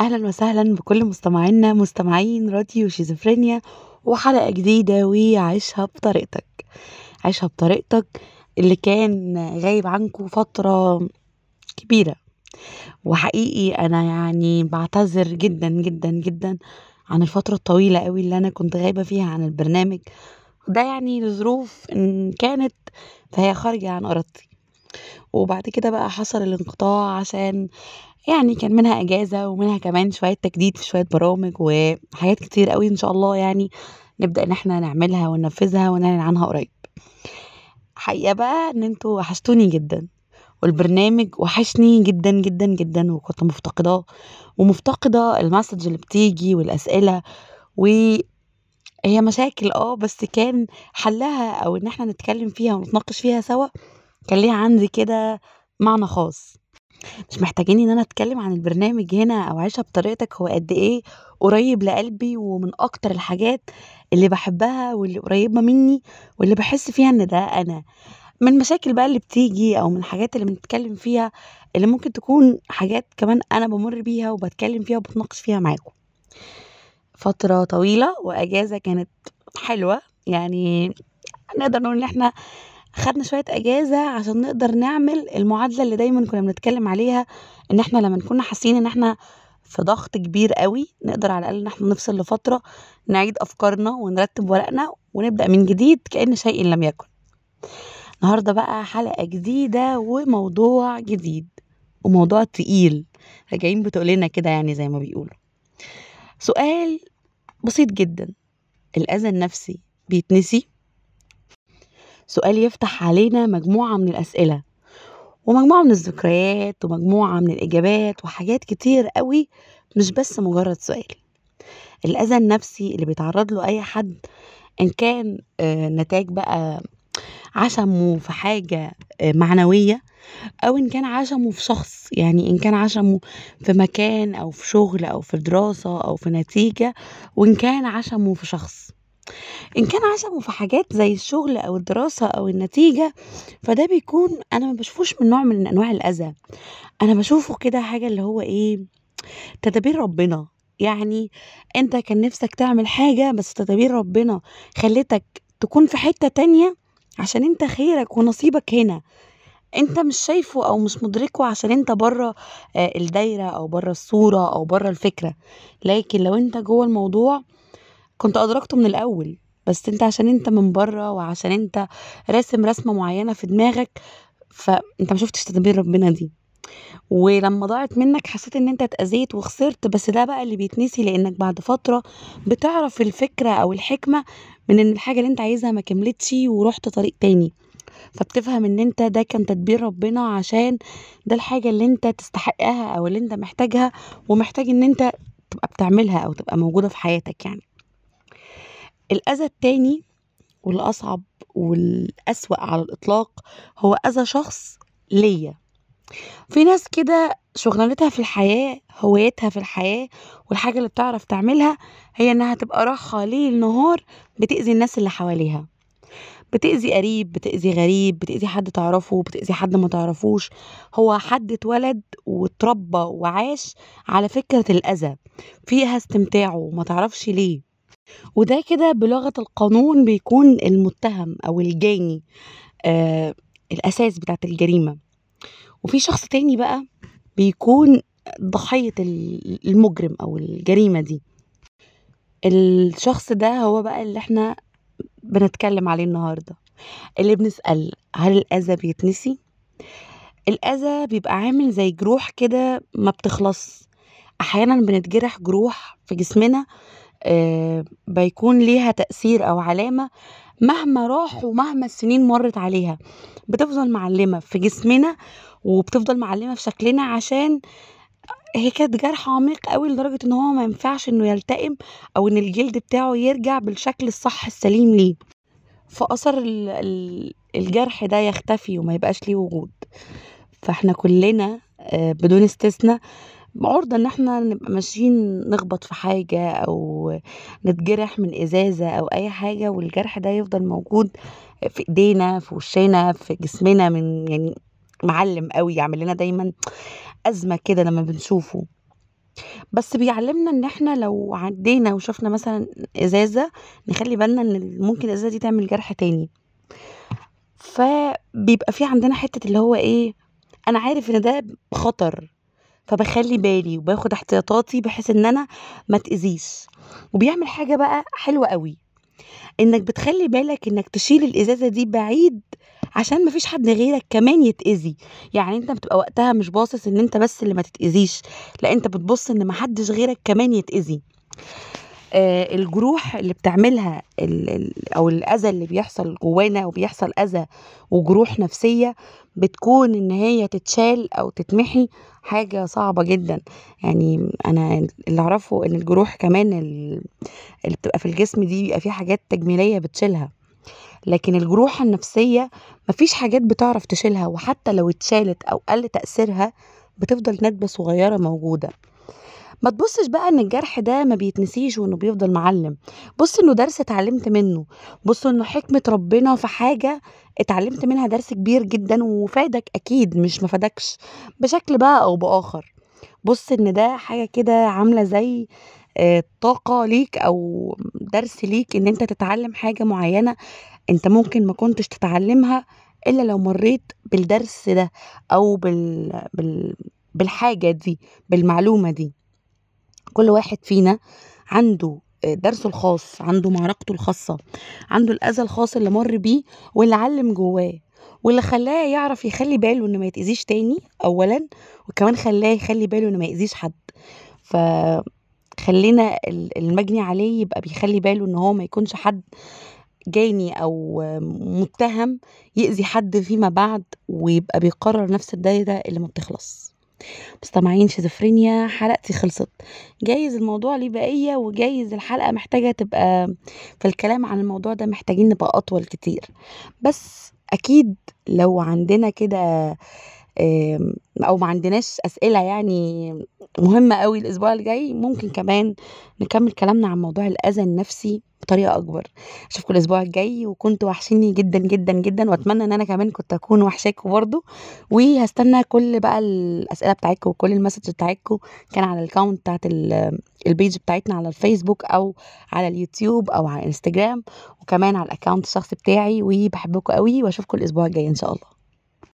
أهلا وسهلا بكل مستمعينا مستمعين راديو شيزوفرينيا وحلقة جديدة وعيشها بطريقتك. عيشها بطريقتك اللي كان غايب عنكم فترة كبيرة. وحقيقي أنا يعني بعتذر جدا جدا جدا عن الفترة الطويلة قوي اللي أنا كنت غايبة فيها عن البرنامج. وده يعني لظروف إن كانت فهي خارجة عن إرادتي. وبعد كده بقى حصل الانقطاع عشان يعني كان منها إجازة ومنها كمان شوية تجديد في شوية برامج وحاجات كتير قوي إن شاء الله يعني نبدأ إن إحنا نعملها وننفذها ونعلن عنها قريب. حقيقة بقى إن إنتوا وحشتوني جدا والبرنامج وحشني جدا جدا جدا وكنت مفتقداه ومفتقدة المسج اللي بتيجي والأسئلة وهي مشاكل آه بس كان حلها أو إن إحنا نتكلم فيها ونتناقش فيها سوا كان ليها عندي كده معنى خاص. مش محتاجين إن أنا أتكلم عن البرنامج هنا أو عيشها بطريقتك هو قد إيه قريب لقلبي ومن أكتر الحاجات اللي بحبها واللي قريبة مني واللي بحس فيها إن ده أنا. من مشاكل بقى اللي بتيجي أو من الحاجات اللي بنتكلم فيها اللي ممكن تكون حاجات كمان أنا بمر بيها وبتكلم فيها وبتناقش فيها معاكم. فترة طويلة وأجازة كانت حلوة يعني نقدر نقول إن إحنا خدنا شوية أجازة عشان نقدر نعمل المعادلة اللي دايما كنا بنتكلم عليها إن إحنا لما نكون حاسين إن إحنا في ضغط كبير قوي نقدر على الأقل إن إحنا نفصل لفترة نعيد أفكارنا ونرتب ورقنا ونبدأ من جديد كأن شيء لم يكن. النهاردة بقى حلقة جديدة وموضوع جديد وموضوع تقيل. راجعين بتقولنا كده يعني زي ما بيقولوا. سؤال بسيط جدا. الأذى النفسي بيتنسي؟ سؤال يفتح علينا مجموعة من الأسئلة ومجموعة من الذكريات ومجموعة من الإجابات وحاجات كتير قوي مش بس مجرد سؤال. الأذى النفسي اللي بيتعرض له أي حد إن كان آه، نتاج بقى عشمه في حاجة آه، معنوية أو إن كان عشمه في شخص يعني إن كان عشمه في مكان أو في شغل أو في دراسة أو في نتيجة وإن كان عشمه في شخص. إن كان عشمه في حاجات زي الشغل أو الدراسة أو النتيجة فده بيكون أنا ما بشوفوش من نوع من أنواع الأذى. أنا بشوفه كده حاجة اللي هو إيه تدابير ربنا. يعني أنت كان نفسك تعمل حاجة بس تدابير ربنا خلتك تكون في حتة تانية عشان أنت خيرك ونصيبك هنا. أنت مش شايفه أو مش مدركه عشان أنت بره آه، الدايرة أو بره الصورة أو بره الفكرة. لكن لو أنت جوه الموضوع كنت أدركته من الأول بس أنت عشان أنت من بره وعشان أنت راسم رسمة معينة في دماغك فأنت ما شفتش تدابير ربنا دي. ولما ضاعت منك حسيت إن أنت اتأذيت وخسرت بس ده بقى اللي بيتنسي لأنك بعد فترة بتعرف الفكرة أو الحكمة من إن الحاجة اللي أنت عايزها ما كملتش ورحت طريق تاني. فبتفهم إن أنت ده كان تدبير ربنا عشان ده الحاجة اللي أنت تستحقها أو اللي أنت محتاجها ومحتاج إن أنت تبقى بتعملها أو تبقى موجودة في حياتك يعني. الأذى التاني والأصعب والأسوأ على الإطلاق هو أذى شخص ليا. في ناس كده شغلانتها في الحياة هوايتها في الحياة والحاجة اللي بتعرف تعملها هي إنها تبقى راحة ليل نهار بتأذي الناس اللي حواليها. بتأذي قريب بتأذي غريب بتأذي حد تعرفه بتأذي حد ما تعرفوش. هو حد اتولد واتربى وعاش على فكرة الأذى. فيها استمتاعه ما تعرفش ليه. وده كده بلغة القانون بيكون المتهم أو الجاني آه الأساس بتاعت الجريمة. وفي شخص تاني بقى بيكون ضحية ال- المجرم أو الجريمة دي. الشخص ده هو بقى اللي إحنا بنتكلم عليه النهاردة. اللي بنسأل هل الأذى بيتنسي؟ الأذى بيبقى عامل زي جروح كده ما بتخلص. أحيانا بنتجرح جروح في جسمنا بيكون ليها تأثير أو علامة مهما راح ومهما السنين مرت عليها. بتفضل معلمة في جسمنا وبتفضل معلمة في شكلنا عشان هي كانت جرح عميق قوي لدرجة إن هو ما ينفعش إنه يلتئم أو إن الجلد بتاعه يرجع بالشكل الصح السليم ليه. فأثر ال- ال- الجرح ده يختفي وما يبقاش ليه وجود. فإحنا كلنا آه، بدون استثناء عرضة إن إحنا نبقى ماشيين نخبط في حاجة أو نتجرح من إزازة أو أي حاجة والجرح ده يفضل موجود في إيدينا في وشنا في جسمنا من يعني معلم قوي يعمل لنا دايما أزمة كده لما بنشوفه. بس بيعلمنا إن إحنا لو عدينا وشفنا مثلا إزازة نخلي بالنا إن ممكن الإزازة دي تعمل جرح تاني. فبيبقى في عندنا حتة اللي هو إيه أنا عارف إن ده خطر. فبخلي بالي وباخد احتياطاتي بحيث إن أنا ما تأذيش. وبيعمل حاجة بقى حلوة قوي إنك بتخلي بالك إنك تشيل الإزازة دي بعيد عشان مفيش حد غيرك كمان يتأذي. يعني أنت بتبقى وقتها مش باصص إن أنت بس اللي ما تتأذيش لا أنت بتبص إن محدش غيرك كمان يتأذي. آه الجروح اللي بتعملها أو الأذى اللي بيحصل جوانا وبيحصل أذى وجروح نفسية بتكون إن هي تتشال أو تتمحي حاجة صعبة جدا. يعني أنا اللي أعرفه إن الجروح كمان ال- اللي بتبقى في الجسم دي بيبقى فيها حاجات تجميلية بتشيلها. لكن الجروح النفسية مفيش حاجات بتعرف تشيلها وحتى لو اتشالت أو قل تأثيرها بتفضل ندبه صغيرة موجودة. ما تبصش بقى إن الجرح ده ما بيتنسيش وإنه بيفضل معلم. بص إنه درس اتعلمت منه. بص إنه حكمة ربنا في حاجة اتعلمت منها درس كبير جدا وفادك أكيد مش مفادكش بشكل بقى أو بآخر. بص إن ده حاجة كده عاملة زي آه، طاقة ليك أو درس ليك إن أنت تتعلم حاجة معينة أنت ممكن ما كنتش تتعلمها إلا لو مريت بالدرس ده أو بال... بال... بالحاجة دي بالمعلومة دي. كل واحد فينا عنده درسه الخاص عنده معركته الخاصة عنده الأذى الخاص اللي مر بيه واللي علم جواه واللي خلاه يعرف يخلي باله إنه ما يتأذيش تاني اولا وكمان خلاه يخلي باله إنه ما يأذيش حد. فخلينا ال- المجني عليه يبقى بيخلي باله إن هو ما يكونش حد جاني أو متهم يأذي حد فيما بعد ويبقى بيقرر نفس الدايرة اللي ما بتخلص. مستمعين شيزوفرينيا حلقتي خلصت. جايز الموضوع ليه بقية وجايز الحلقة محتاجة تبقى في الكلام عن الموضوع ده محتاجين نبقى أطول كتير. بس أكيد لو عندنا كده أو ما عندناش أسئلة يعني مهمة قوي الأسبوع الجاي ممكن كمان نكمل كلامنا عن موضوع الأذى النفسي بطريقة أكبر. أشوفكم الأسبوع الجاي وكنتوا وحشيني جدا جدا جدا وأتمنى إن أنا كمان كنت أكون وحشاكوا برضو وهستنى كل بقى الأسئلة بتاعتكم وكل المسج بتاعتكم كان على ال account بتاعت ال- ال page بتاعتنا على الفيسبوك أو على اليوتيوب أو على الإنستجرام وكمان على ال account الشخصي بتاعي وبحبكم قوي وأشوفكم الأسبوع الجاي إن شاء الله.